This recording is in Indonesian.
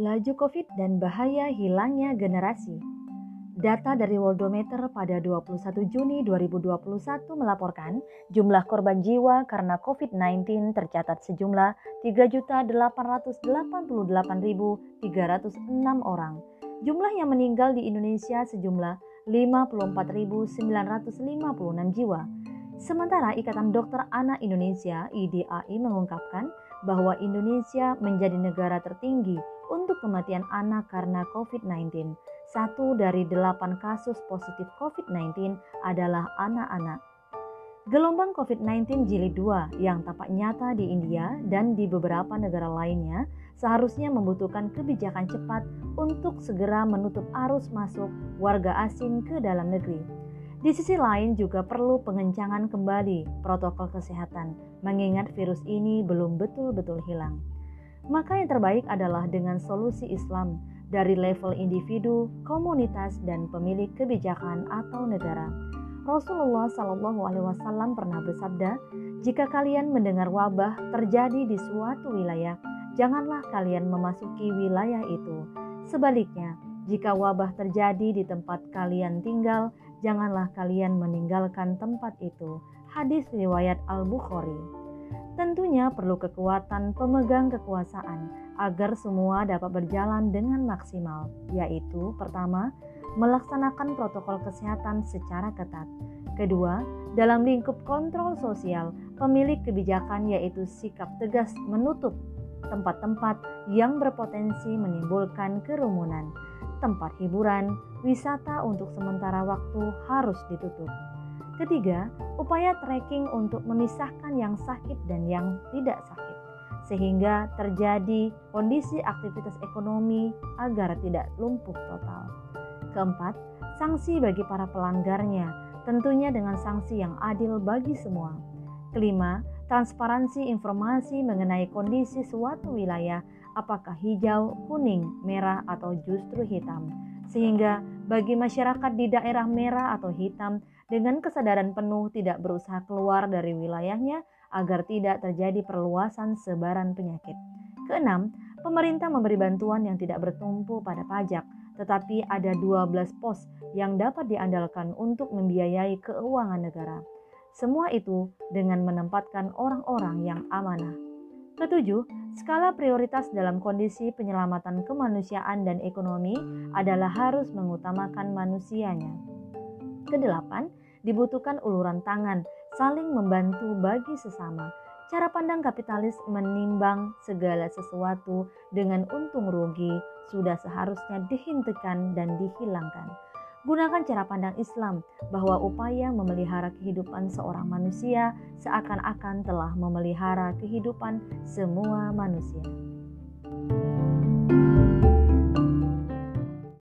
Laju COVID dan bahaya hilangnya generasi. Data dari Worldometer pada 21 Juni 2021 melaporkan jumlah korban jiwa karena COVID-19 tercatat sejumlah 3.888.306 orang. Jumlah yang meninggal di Indonesia sejumlah 54.956 jiwa. Sementara Ikatan Dokter Anak Indonesia IDAI mengungkapkan bahwa Indonesia menjadi negara tertinggi untuk kematian anak karena COVID-19. Satu dari delapan kasus positif COVID-19 adalah anak-anak. Gelombang COVID-19 jilid 2 yang tampak nyata di India dan di beberapa negara lainnya seharusnya membutuhkan kebijakan cepat untuk segera menutup arus masuk warga asing ke dalam negeri. Di sisi lain juga perlu pengencangan kembali protokol kesehatan, mengingat virus ini belum betul-betul hilang. Maka yang terbaik adalah dengan solusi Islam dari level individu, komunitas, dan pemilik kebijakan atau negara. Rasulullah Shallallahu Alaihi Wasallam pernah bersabda, "Jika kalian mendengar wabah terjadi di suatu wilayah, janganlah kalian memasuki wilayah itu. Sebaliknya, jika wabah terjadi di tempat kalian tinggal, janganlah kalian meninggalkan tempat itu. Hadis riwayat Al-Bukhari. Tentunya perlu kekuatan pemegang kekuasaan agar semua dapat berjalan dengan maksimal, yaitu pertama, melaksanakan protokol kesehatan secara ketat. Kedua, dalam lingkup kontrol sosial, pemilik kebijakan yaitu sikap tegas menutup tempat-tempat yang berpotensi menimbulkan kerumunan tempat hiburan, wisata untuk sementara waktu harus ditutup. Ketiga, upaya tracking untuk memisahkan yang sakit dan yang tidak sakit, sehingga terjadi kondisi aktivitas ekonomi agar tidak lumpuh total. Keempat, sanksi bagi para pelanggarnya, tentunya dengan sanksi yang adil bagi semua. Kelima, transparansi informasi mengenai kondisi suatu wilayah apakah hijau, kuning, merah, atau justru hitam. Sehingga bagi masyarakat di daerah merah atau hitam dengan kesadaran penuh tidak berusaha keluar dari wilayahnya agar tidak terjadi perluasan sebaran penyakit. Keenam, pemerintah memberi bantuan yang tidak bertumpu pada pajak, tetapi ada 12 pos yang dapat diandalkan untuk membiayai keuangan negara. Semua itu dengan menempatkan orang-orang yang amanah. Ketujuh, skala prioritas dalam kondisi penyelamatan kemanusiaan dan ekonomi adalah harus mengutamakan manusianya. Kedelapan, dibutuhkan uluran tangan, saling membantu bagi sesama. Cara pandang kapitalis menimbang segala sesuatu dengan untung rugi sudah seharusnya dihentikan dan dihilangkan. Gunakan cara pandang Islam bahwa upaya memelihara kehidupan seorang manusia seakan-akan telah memelihara kehidupan semua manusia.